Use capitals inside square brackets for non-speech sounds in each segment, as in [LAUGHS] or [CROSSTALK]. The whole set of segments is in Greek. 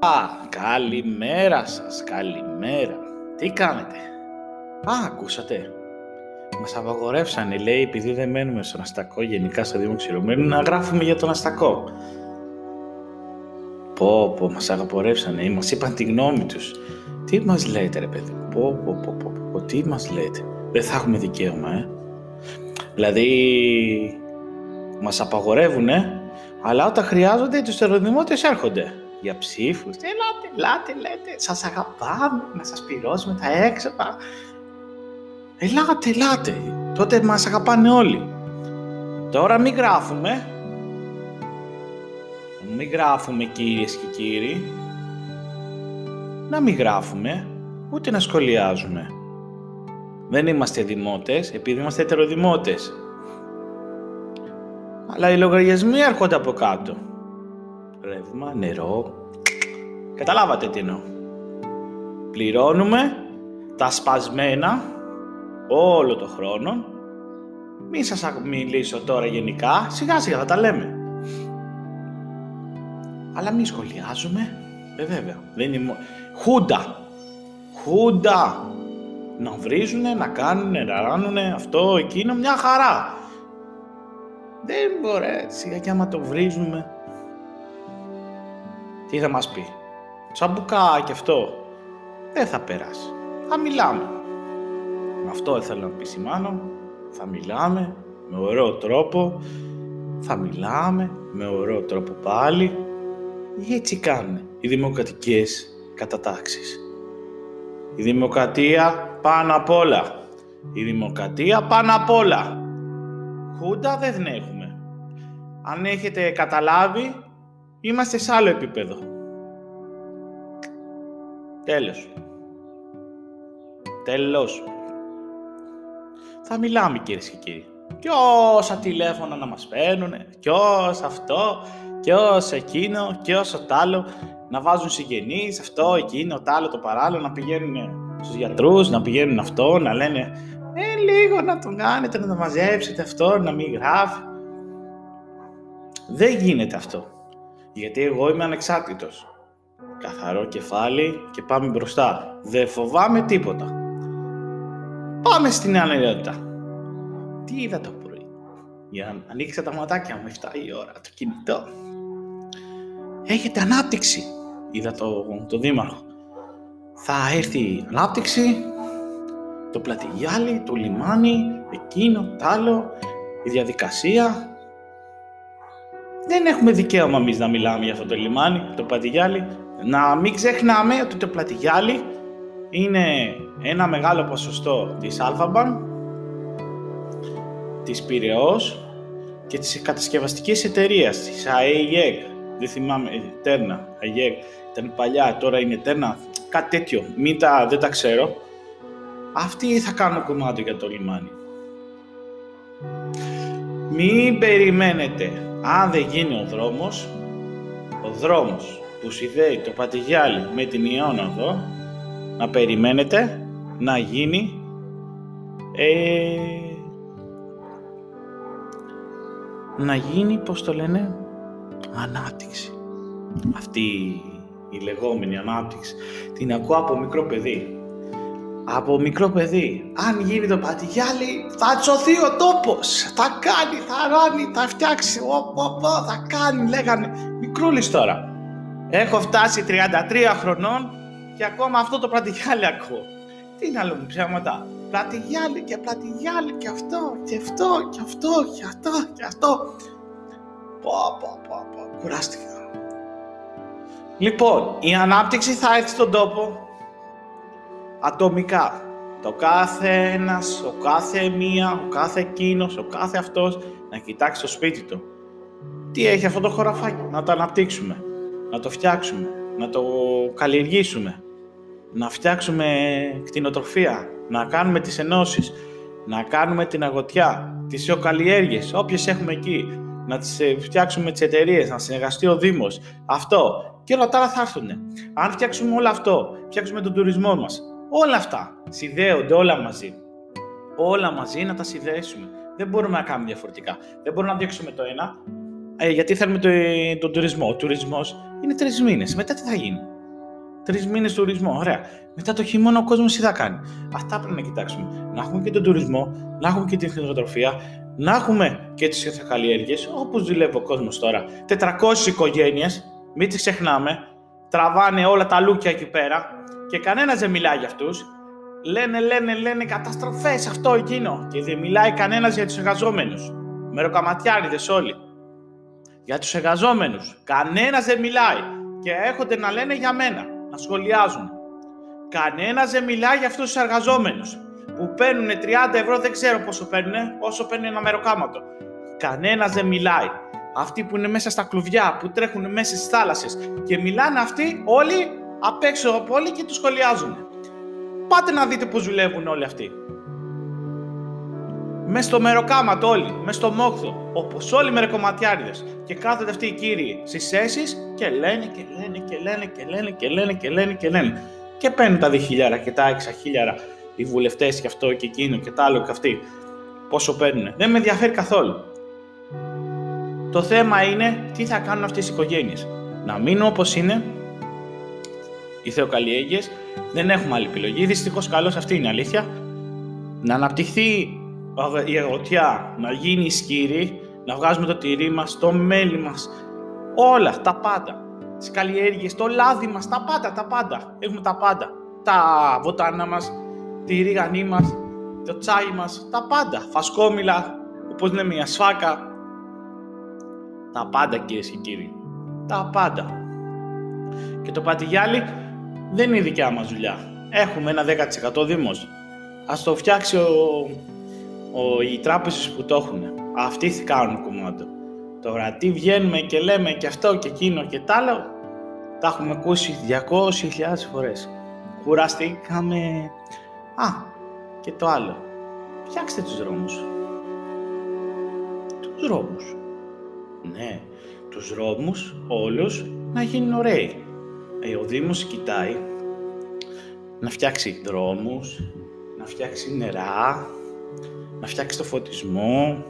Α, καλημέρα σας, καλημέρα. Τι κάνετε; Α, ακούσατε. Μας απαγορεύσανε, λέει, επειδή δεν μένουμε στον Αστακό, γενικά στο Δήμο Ξηρωμένου, να γράφουμε για τον Αστακό. Πω, πω, μας απαγορεύσανε, μας είπαν τη γνώμη τους. Τι μας λέτε, ρε παιδί, πω, πω, πω, πω, πω, τι μας λέτε; Δεν θα έχουμε δικαίωμα, ε. Δηλαδή, μας απαγορεύουνε, αλλά όταν χρειάζονται, τους τεροδημότες έρχονται για ψήφους. Ελάτε, ελάτε, λέτε, σας αγαπάμε, να σας πληρώσουμε τα έξοδα. Ελάτε, ελάτε. Τότε μας αγαπάνε όλοι. Τώρα μην γράφουμε. Μην γράφουμε κυρίες και κύριοι. Να μην γράφουμε, ούτε να σχολιάζουμε. Δεν είμαστε δημότες, επειδή είμαστε ετεροδημότες. Αλλά οι λογαριασμοί έρχονται από κάτω ρεύμα, νερό. Καταλάβατε τι εννοώ. Πληρώνουμε τα σπασμένα όλο το χρόνο. Μην σας μιλήσω τώρα γενικά, σιγά σιγά θα τα λέμε. Αλλά μην σχολιάζουμε. Ε, βέβαια, δεν είναι... Χούντα. Χούντα. Να βρίζουνε, να κάνουνε, να ράνουνε, αυτό, εκείνο, μια χαρά. Δεν μπορεί, σιγά και άμα το βρίζουμε, τι θα μας πει; Τσαμπουκά και αυτό. Δεν θα περάσει. Θα μιλάμε. Με αυτό ήθελα να επισημάνω. Θα μιλάμε με ωραίο τρόπο. Θα μιλάμε με ωραίο τρόπο πάλι. Έτσι κάνουν οι δημοκρατικές κατατάξεις. Η δημοκρατία πάνω απ' όλα. Η δημοκρατία πάνω απ' όλα. Χούντα δεν έχουμε. Αν έχετε καταλάβει, Είμαστε σε άλλο επίπεδο. Τέλος. Τέλος. Θα μιλάμε κυρίες και κύριοι. Κι όσα τηλέφωνα να μας παίρνουν, κι όσα αυτό, κι όσα εκείνο, κι όσα τ' άλλο, να βάζουν συγγενείς, αυτό, εκείνο, τ' άλλο, το παράλληλο, να πηγαίνουν στους γιατρούς, να πηγαίνουν αυτό, να λένε ε, λίγο να τον κάνετε, να το μαζέψετε αυτό, να μην γράφει. Δεν γίνεται αυτό. Γιατί εγώ είμαι ανεξάρτητος. Καθαρό κεφάλι και πάμε μπροστά. Δεν φοβάμαι τίποτα. Πάμε στην ανεργότητα. Τι είδα το πρωί; Για να ανοίξα τα ματάκια μου 7 η ώρα το κινητό. Έχετε ανάπτυξη. Είδα το, το δήμαρχο. Θα έρθει η ανάπτυξη, το πλατηγιάλι, το λιμάνι, εκείνο, τ' άλλο, η διαδικασία, δεν έχουμε δικαίωμα εμείς να μιλάμε για αυτό το λιμάνι, το Πλατηγιάλι. Να μην ξεχνάμε ότι το Πλατηγιάλι είναι ένα μεγάλο ποσοστό της Αλφαμπαν, της Πυραιός και της κατασκευαστικής εταιρείας, της ΑΕΙΕΚ. Δεν θυμάμαι, Τέρνα, ΑΕΙΕΚ, ήταν παλιά, τώρα είναι Τέρνα, κάτι τέτοιο, μην τα, δεν τα ξέρω. Αυτοί θα κάνουν κομμάτι για το λιμάνι. Μην περιμένετε αν δεν γίνει ο δρόμος, ο δρόμος που συνδέει το Πατηγιάλι με την Ιώνα εδώ, να περιμένετε να γίνει ε, να γίνει, πώς το λένε, ανάπτυξη. Αυτή η λεγόμενη ανάπτυξη την ακούω από μικρό παιδί από μικρό παιδί. Αν γίνει το πατηγιάλι, θα τσωθεί ο τόπος. Θα κάνει, θα ράνει, θα φτιάξει. Οπ, θα κάνει, λέγανε. Μικρούλης τώρα. Έχω φτάσει 33 χρονών και ακόμα αυτό το πλατηγιάλι ακούω. Τι είναι άλλο μου ψέματα. Πλατηγιάλι και πλατηγιάλι και αυτό και αυτό και αυτό και αυτό και αυτό. Πω, πω, πω, πω. Κουράστηκα. Λοιπόν, η ανάπτυξη θα έρθει στον τόπο ατομικά. Το κάθε ένας, ο κάθε μία, ο κάθε εκείνος, ο κάθε αυτός να κοιτάξει το σπίτι του. Τι έχει αυτό το χωραφάκι, να το αναπτύξουμε, να το φτιάξουμε, να το καλλιεργήσουμε, να φτιάξουμε κτηνοτροφία, να κάνουμε τις ενώσεις, να κάνουμε την αγωτιά, τις εοκαλλιέργειες, όποιες έχουμε εκεί, να τις ε, φτιάξουμε τις εταιρείες, να συνεργαστεί ο Δήμος. Αυτό. Και όλα τα άλλα θα έρθουν. Αν φτιάξουμε όλο αυτό, φτιάξουμε τον τουρισμό μας, Όλα αυτά συνδέονται όλα μαζί. Όλα μαζί να τα συνδέσουμε. Δεν μπορούμε να κάνουμε διαφορετικά. Δεν μπορούμε να διώξουμε το ένα, ε, γιατί θέλουμε το, τον τουρισμό. Ο τουρισμός είναι τρεις μήνες. Μετά τι θα γίνει; Τρεις μήνες τουρισμό, ωραία. Μετά το χειμώνα ο κόσμος τι θα κάνει; Αυτά πρέπει να κοιτάξουμε. Να έχουμε και τον τουρισμό, να έχουμε και την κτηνοτροφία, να έχουμε και τις καλλιέργειε, όπως δουλεύει ο κόσμος τώρα. 400 οικογένειες, μην τις ξεχνάμε, τραβάνε όλα τα λούκια εκεί πέρα και κανένας δεν μιλάει για αυτούς. Λένε, λένε, λένε καταστροφές, αυτό, εκείνο. Και δεν μιλάει κανένας για τους εργαζόμενους. Μεροκαματιάριδε όλοι. Για τους εργαζόμενους. Κανένας δεν μιλάει. Και έρχονται να λένε για μένα, να σχολιάζουν. Κανένας δεν μιλάει για αυτούς τους εργαζόμενους που παίρνουν 30 ευρώ, δεν ξέρω πόσο παίρνουν, όσο παίρνουν ένα μεροκάματο. Κανένας δεν μιλάει. Αυτοί που είναι μέσα στα κλουβιά, που τρέχουν μέσα στις θάλασσες και μιλάνε αυτοί όλοι απ' έξω από όλοι και τους σχολιάζουν. Πάτε να δείτε πώς δουλεύουν όλοι αυτοί. Μες στο μεροκάματο όλοι, μες στο μόχθο, όπως όλοι οι μεροκομματιάριδε. Και κάθονται αυτοί οι κύριοι στις θέσει και λένε και λένε και λένε και λένε και λένε και λένε και λένε. Και παίρνουν τα διχιλιάρα και τα έξα χίλιαρα οι βουλευτές και αυτό και εκείνο και τα άλλο και αυτοί. Πόσο παίρνουν. Δεν με ενδιαφέρει καθόλου. Το θέμα είναι τι θα κάνουν αυτές οι οικογένειες. Να μείνουν όπως είναι οι θεοκαλλιέργειε. Δεν έχουμε άλλη επιλογή. Δυστυχώς καλώς αυτή είναι η αλήθεια. Να αναπτυχθεί η αγροτιά, να γίνει ισχυρή, να βγάζουμε το τυρί μας, το μέλι μας. Όλα, τα πάντα. Τις καλλιέργειες, το λάδι μας, τα πάντα, τα πάντα. Έχουμε τα πάντα. Τα βοτάνα μας, τη ρίγανή μας, το τσάι μας, τα πάντα. Φασκόμηλα, όπως λέμε η ασφάκα. Τα πάντα κυρίε και κύριοι. Τα πάντα. Και το πατηγιάλι δεν είναι η δικιά μας δουλειά. Έχουμε ένα 10% δήμος. Ας το φτιάξει ο, ο, οι τράπεζες που το έχουν. Αυτοί θα κάνουν κομμάτι. Τώρα τι βγαίνουμε και λέμε και αυτό και εκείνο και τ' άλλο, τα έχουμε ακούσει 200.000 φορές. Κουραστήκαμε, Α, και το άλλο. Φτιάξτε τους δρόμους. Τους δρόμους. Ναι, τους δρόμους όλους να γίνουν ωραίοι. Ε, ο Δήμος κοιτάει να φτιάξει δρόμους, να φτιάξει νερά, να φτιάξει το φωτισμό,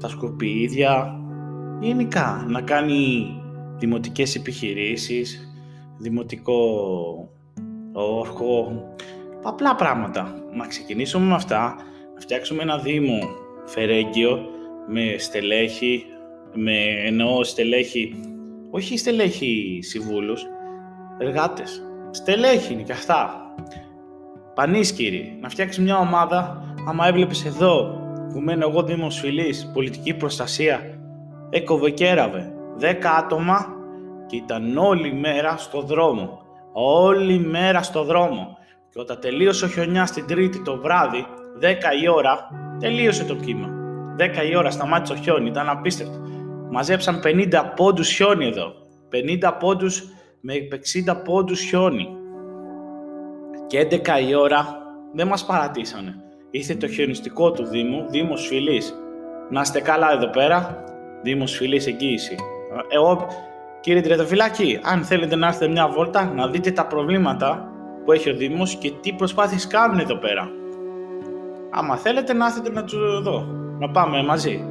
τα σκουπίδια, γενικά να κάνει δημοτικές επιχειρήσεις, δημοτικό όρχο, απλά πράγματα. Να ξεκινήσουμε με αυτά, να φτιάξουμε ένα δήμο φερέγγιο με στελέχη, με εννοώ στελέχη, όχι στελέχη συμβούλους, εργάτες. Στελέχη είναι και αυτά. Πανίσκυροι, να φτιάξεις μια ομάδα, άμα έβλεπες εδώ που μένω εγώ δήμος φιλής, πολιτική προστασία, έκοβε και έραβε 10 άτομα και ήταν όλη μέρα στο δρόμο. Όλη μέρα στο δρόμο. Και όταν τελείωσε ο χιονιάς την Τρίτη το βράδυ, 10 η ώρα, τελείωσε το κύμα. 10 η ώρα σταμάτησε ο χιόνι, ήταν απίστευτο. Μαζέψαν 50 πόντους χιόνι εδώ. 50 πόντους με 60 πόντους χιόνι. Και 11 η ώρα δεν μας παρατήσανε. Ήρθε το χιονιστικό του Δήμου, Δήμος Φιλής. Να είστε καλά εδώ πέρα, Δήμος Φιλής εγγύηση. Εγώ, κύριε Τρετοφυλάκη, αν θέλετε να έρθετε μια βόλτα, να δείτε τα προβλήματα που έχει ο Δήμος και τι προσπάθειες κάνουν εδώ πέρα. Άμα θέλετε να έρθετε να τους δω, να πάμε μαζί.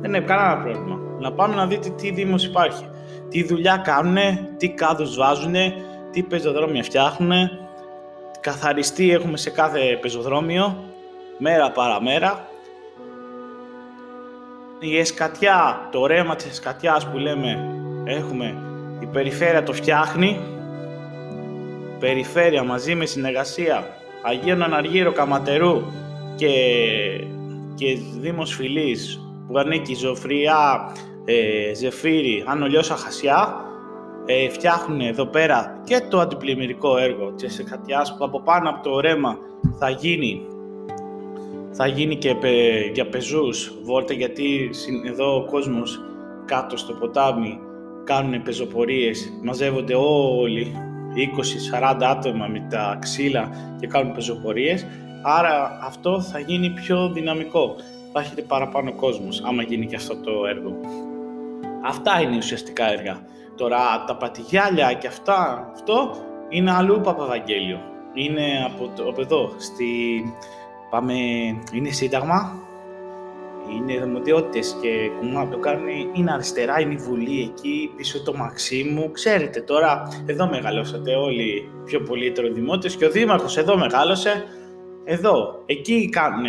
Δεν έχει κανένα πρόβλημα. Να πάμε να δείτε τι Δήμος υπάρχει. Τι δουλειά κάνουν, τι κάδους βάζουν, τι πεζοδρόμια φτιάχνουν. Καθαριστή έχουμε σε κάθε πεζοδρόμιο, μέρα παραμέρα. Η εσκατιά, το ρέμα της εσκατιάς που λέμε έχουμε, η περιφέρεια το φτιάχνει, περιφέρεια μαζί με συνεργασία Αγίων Αναργύρω Καματερού και, και Δήμος Φιλής που ανήκει Ζωφριά, ε, Ζεφύρι, Ανολιώσα Χασιά ε, φτιάχνουν εδώ πέρα και το αντιπλημμυρικό έργο της Εκατιάς που από πάνω από το ρέμα θα γίνει θα γίνει και για πεζούς βόλτα γιατί εδώ ο κόσμος κάτω στο ποτάμι κάνουν πεζοπορίες, μαζεύονται όλοι 20-40 άτομα με τα ξύλα και κάνουν πεζοπορίες, άρα αυτό θα γίνει πιο δυναμικό. Θα έχετε παραπάνω κόσμος, άμα γίνει και αυτό το έργο. Αυτά είναι ουσιαστικά έργα. Τώρα τα πατηγιάλια και αυτά, αυτό είναι αλλού Παπαβαγγέλιο. Είναι από, το, από εδώ, στη, πάμε, είναι σύνταγμα, είναι δημοτιότητες και κουμά το κάνουν, είναι αριστερά, είναι η Βουλή εκεί, πίσω το Μαξίμου. Ξέρετε τώρα, εδώ μεγαλώσατε όλοι πιο πολύ ετεροδημότητες και ο Δήμαρχος εδώ μεγάλωσε, εδώ, εκεί κάνουν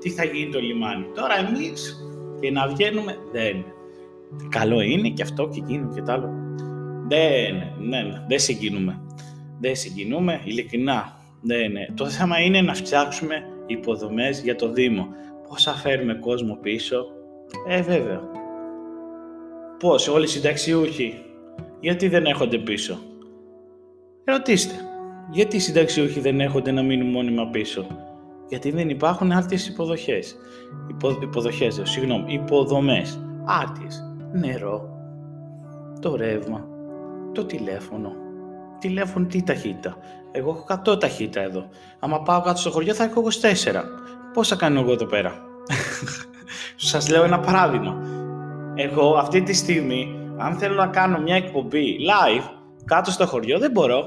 τι θα γίνει το λιμάνι. Τώρα εμείς και να βγαίνουμε, δεν. Καλό είναι και αυτό και εκείνο και τ' άλλο. Δεν, ναι, ναι, δεν συγκινούμε. Δεν συγκινούμε, ειλικρινά. Δεν, ναι. Το θέμα είναι να φτιάξουμε υποδομές για το Δήμο. Πώς θα φέρουμε κόσμο πίσω; Ε, βέβαια. Πώς, όλοι οι συνταξιούχοι; Γιατί δεν έχονται πίσω; Ρωτήστε. Γιατί οι συνταξιούχοι δεν έχονται να μείνουν μόνιμα πίσω; Γιατί δεν υπάρχουν άρτιες υποδοχές. Υπο, υποδοχές, συγγνώμη, υποδομές. Άρτιες. Νερό. Το ρεύμα. Το τηλέφωνο. Τηλέφωνο τι ταχύτητα. Εγώ έχω 100 ταχύτητα εδώ. Άμα πάω κάτω στο χωριό θα έχω 24. Πώς θα κάνω εγώ εδώ πέρα; [LAUGHS] Σας λέω ένα παράδειγμα. Εγώ αυτή τη στιγμή, αν θέλω να κάνω μια εκπομπή live κάτω στο χωριό, δεν μπορώ.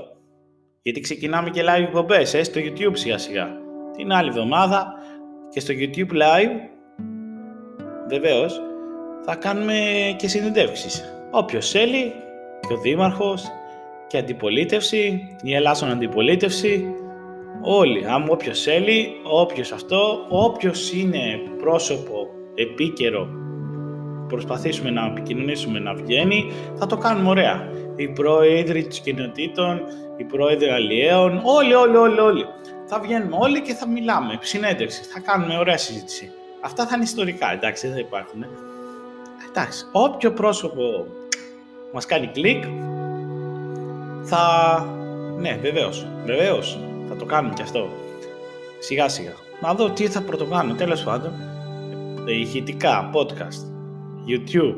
Γιατί ξεκινάμε και live εκπομπές ε, στο YouTube σιγά σιγά. Την άλλη εβδομάδα και στο YouTube live, βεβαίως, θα κάνουμε και συνεντεύξεις. Όποιος θέλει, και ο Δήμαρχος, και αντιπολίτευση, η Ελλάσσον αντιπολίτευση, όλοι, άμα όποιος θέλει, όποιος αυτό, όποιος είναι πρόσωπο επίκαιρο, προσπαθήσουμε να επικοινωνήσουμε να βγαίνει, θα το κάνουμε ωραία. Οι πρόεδροι της κοινοτήτων, οι πρόεδροι αλλιέων, όλοι, όλοι, όλοι, όλοι. Θα βγαίνουμε όλοι και θα μιλάμε, συνέντευξη, θα κάνουμε ωραία συζήτηση. Αυτά θα είναι ιστορικά, εντάξει, δεν θα υπάρχουν. Εντάξει, όποιο πρόσωπο μας κάνει κλικ, θα... Ναι, βεβαίως, βεβαίως, θα το κάνουμε κι αυτό. Σιγά σιγά. Να δω τι θα πρωτοκάνω, τέλος πάντων. Ηχητικά, podcast, YouTube,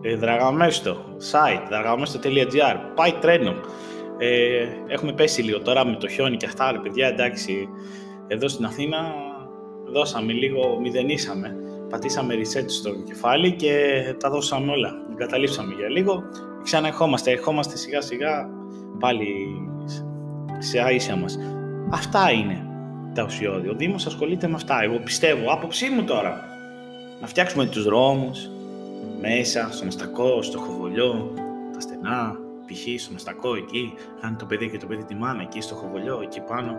ε, Δραγαμέστο, site, δραγαμέστο.gr, πάει τρένο. Ε, έχουμε πέσει λίγο τώρα με το χιόνι και αυτά, ρε παιδιά, εντάξει, εδώ στην Αθήνα δώσαμε λίγο, μηδενίσαμε. Πατήσαμε reset στο κεφάλι και τα δώσαμε όλα. Εγκαταλείψαμε για λίγο. Ξαναεχόμαστε, ερχόμαστε σιγά σιγά πάλι σε αίσια μας. Αυτά είναι τα ουσιώδη. Ο Δήμος ασχολείται με αυτά. Εγώ πιστεύω, άποψή μου τώρα, να φτιάξουμε τους δρόμους, μέσα, στο Μαστακό, στο Χοβολιό, τα στενά, π.χ. στο Μαστακό εκεί, κάνει το παιδί και το παιδί τη μάνα εκεί στο Χοβολιό, εκεί πάνω.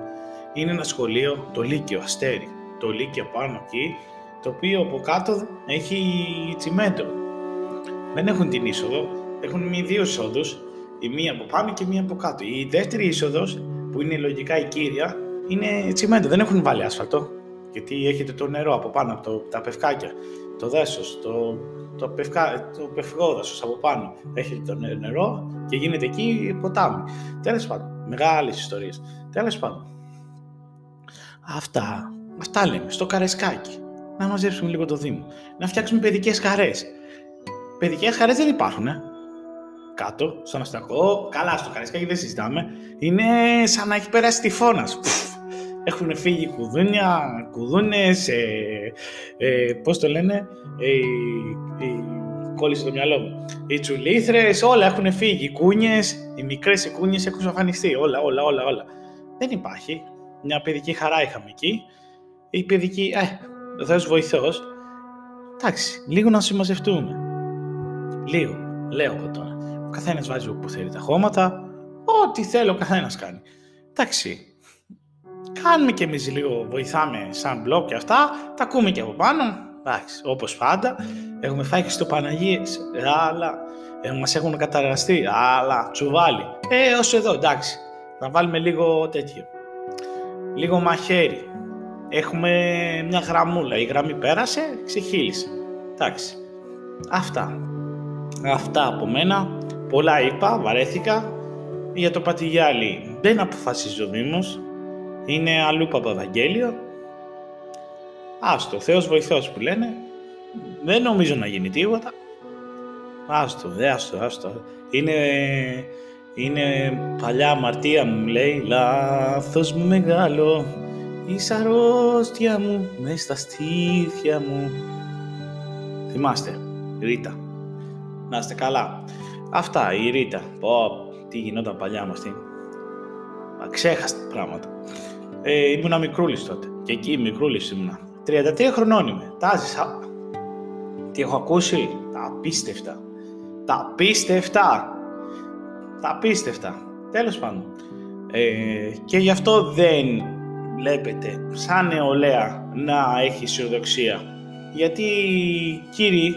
Είναι ένα σχολείο, το Λύκειο Αστέρι, το Λύκειο πάνω εκεί, το οποίο από κάτω έχει τσιμέντο. Δεν έχουν την είσοδο, έχουν μία δύο εισόδους, η μία από πάνω και μία από κάτω. Η δεύτερη είσοδος, που είναι λογικά η κύρια, είναι τσιμέντο. Δεν έχουν βάλει άσφαλτο. Γιατί έχετε το νερό από πάνω από το, τα πευκάκια, το δέσος, το, το, πευκα, το πευκόδασο από πάνω. Έχετε το νερό και γίνεται εκεί ποτάμι. Τέλος πάντων, μεγάλες ιστορίες. Τέλος πάντων. Αυτά, αυτά λέμε στο καρεσκάκι. Να μαζέψουμε λίγο το Δήμο. Να φτιάξουμε παιδικές χαρές. Παιδικές χαρές δεν υπάρχουν, ε κάτω, στον αστακό, καλά στο Καραϊσκάκι δεν συζητάμε, είναι σαν να έχει περάσει τυφώνας. Έχουν φύγει κουδούνια, κουδούνες, ε, ε, πώς το λένε, ε, ε, κόλλησε το μυαλό μου. Οι τσουλήθρες, όλα έχουν φύγει. Οι κούνιες, οι μικρές οι κούνιες έχουν εμφανιστεί. Όλα, όλα, όλα, όλα. Δεν υπάρχει. Μια παιδική χαρά είχαμε εκεί. Η παιδική, ε, ο Θεός βοηθός. Εντάξει, λίγο να συμμαζευτούμε. Λίγο, λέω από τώρα. Ο καθένας βάζει όπου θέλει τα χώματα. Ό,τι θέλει ο καθένας κάνει. Εντάξει. Κάνουμε κι εμείς λίγο, βοηθάμε σαν μπλοκ και αυτά. Τα ακούμε και από πάνω. Εντάξει, όπως πάντα. Έχουμε φάει και στο Παναγίες. Αλλά ε, μας έχουν καταργαστεί. Αλλά τσουβάλι. Ε, όσο εδώ, εντάξει. Να βάλουμε λίγο τέτοιο. Λίγο μαχαίρι. Έχουμε μια γραμμούλα. Η γραμμή πέρασε, ξεχύλισε. Εντάξει. Αυτά. Αυτά από μένα. Πολλά είπα, βαρέθηκα. Για το Πατηγιάλι δεν αποφασίζει ο Δήμος. Είναι αλλού Παπαδαγγέλιο. Άστο, Θεός βοηθός που λένε. Δεν νομίζω να γίνει τίποτα. Άστο, δε άστο, άστο. Είναι, είναι παλιά αμαρτία μου, λέει. Λάθος μου μεγάλο. Η αρρώστια μου, μες στα στήθια μου. Θυμάστε, Ρίτα. Να είστε καλά. Αυτά, η Ρίτα. Πω, τι γινόταν παλιά με αυτή. Αξέχαστα πράγματα. Ε, ήμουνα μικρούλης τότε. Και εκεί μικρούλης ήμουνα. 33 χρονών είμαι. Τα ζήσα. Τι έχω ακούσει; Τα απίστευτα. Τα απίστευτα. Τα απίστευτα. Τέλος πάντων. Ε, και γι' αυτό δεν βλέπετε σαν νεολαία να έχει αισιοδοξία. Γιατί κύριοι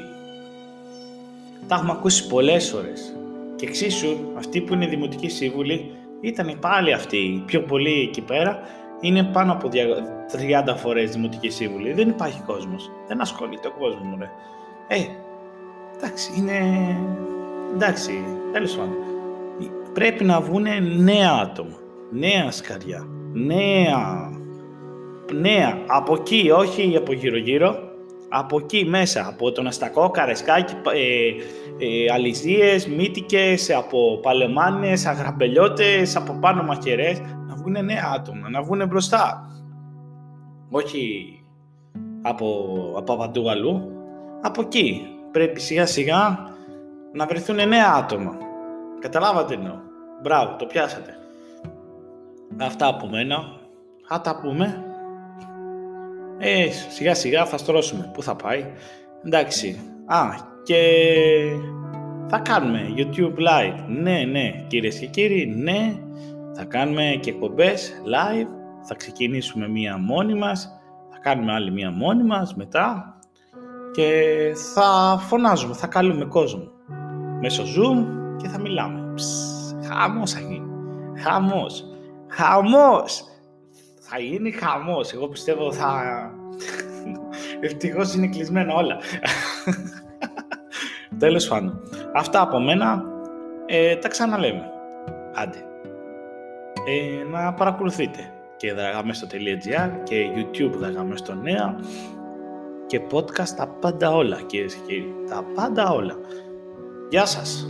τα έχουμε ακούσει πολλές φορές. Και εξίσου αυτοί που είναι δημοτικοί σύμβουλοι ήταν πάλι αυτοί πιο πολλοί εκεί πέρα είναι πάνω από 30 φορές δημοτική σύμβουλη. Δεν υπάρχει κόσμος. Δεν ασχολείται ο κόσμος μου, ρε. Ε, εντάξει, είναι... Εντάξει, τέλος πάντων. Πρέπει να βγουν νέα άτομα, νέα σκαριά, νέα... Νέα, από εκεί, όχι από γύρω-γύρω, από εκεί μέσα, από τον Αστακό, Καρεσκάκι, ε, ε, αλυσίες, μύτικες, από παλεμάνες, αγραμπελιώτες, από πάνω μαχαιρές, να βγουν νέα άτομα, να βγουν μπροστά. Όχι από, από παντού αλλού, από εκεί. Πρέπει σιγά σιγά να βρεθούν νέα άτομα. Καταλάβατε εννοώ. Μπράβο, το πιάσατε. Αυτά από μένα. Θα τα πούμε. Ε, σιγά σιγά θα στρώσουμε. Πού θα πάει. Εντάξει. Α, και θα κάνουμε YouTube Live. Ναι, ναι, κυρίες και κύριοι, ναι. Θα κάνουμε και εκπομπές live. Θα ξεκινήσουμε μία μόνη μας. Θα κάνουμε άλλη μία μόνη μας μετά. Και θα φωνάζουμε, θα καλούμε κόσμο. Μέσω Zoom και θα μιλάμε. Ψ, χαμός θα γίνει. Χαμός. Χαμός. Θα γίνει χαμός. Εγώ πιστεύω θα... Ευτυχώς είναι κλεισμένα όλα. Τέλος πάντων. Αυτά από μένα. Ε, τα ξαναλέμε. Άντε. Ε, να παρακολουθείτε και δραγαμέστο.gr και YouTube δραγαμέστο νέα και podcast τα πάντα όλα κυρίε και κύριοι. Τα πάντα όλα. Γεια σας.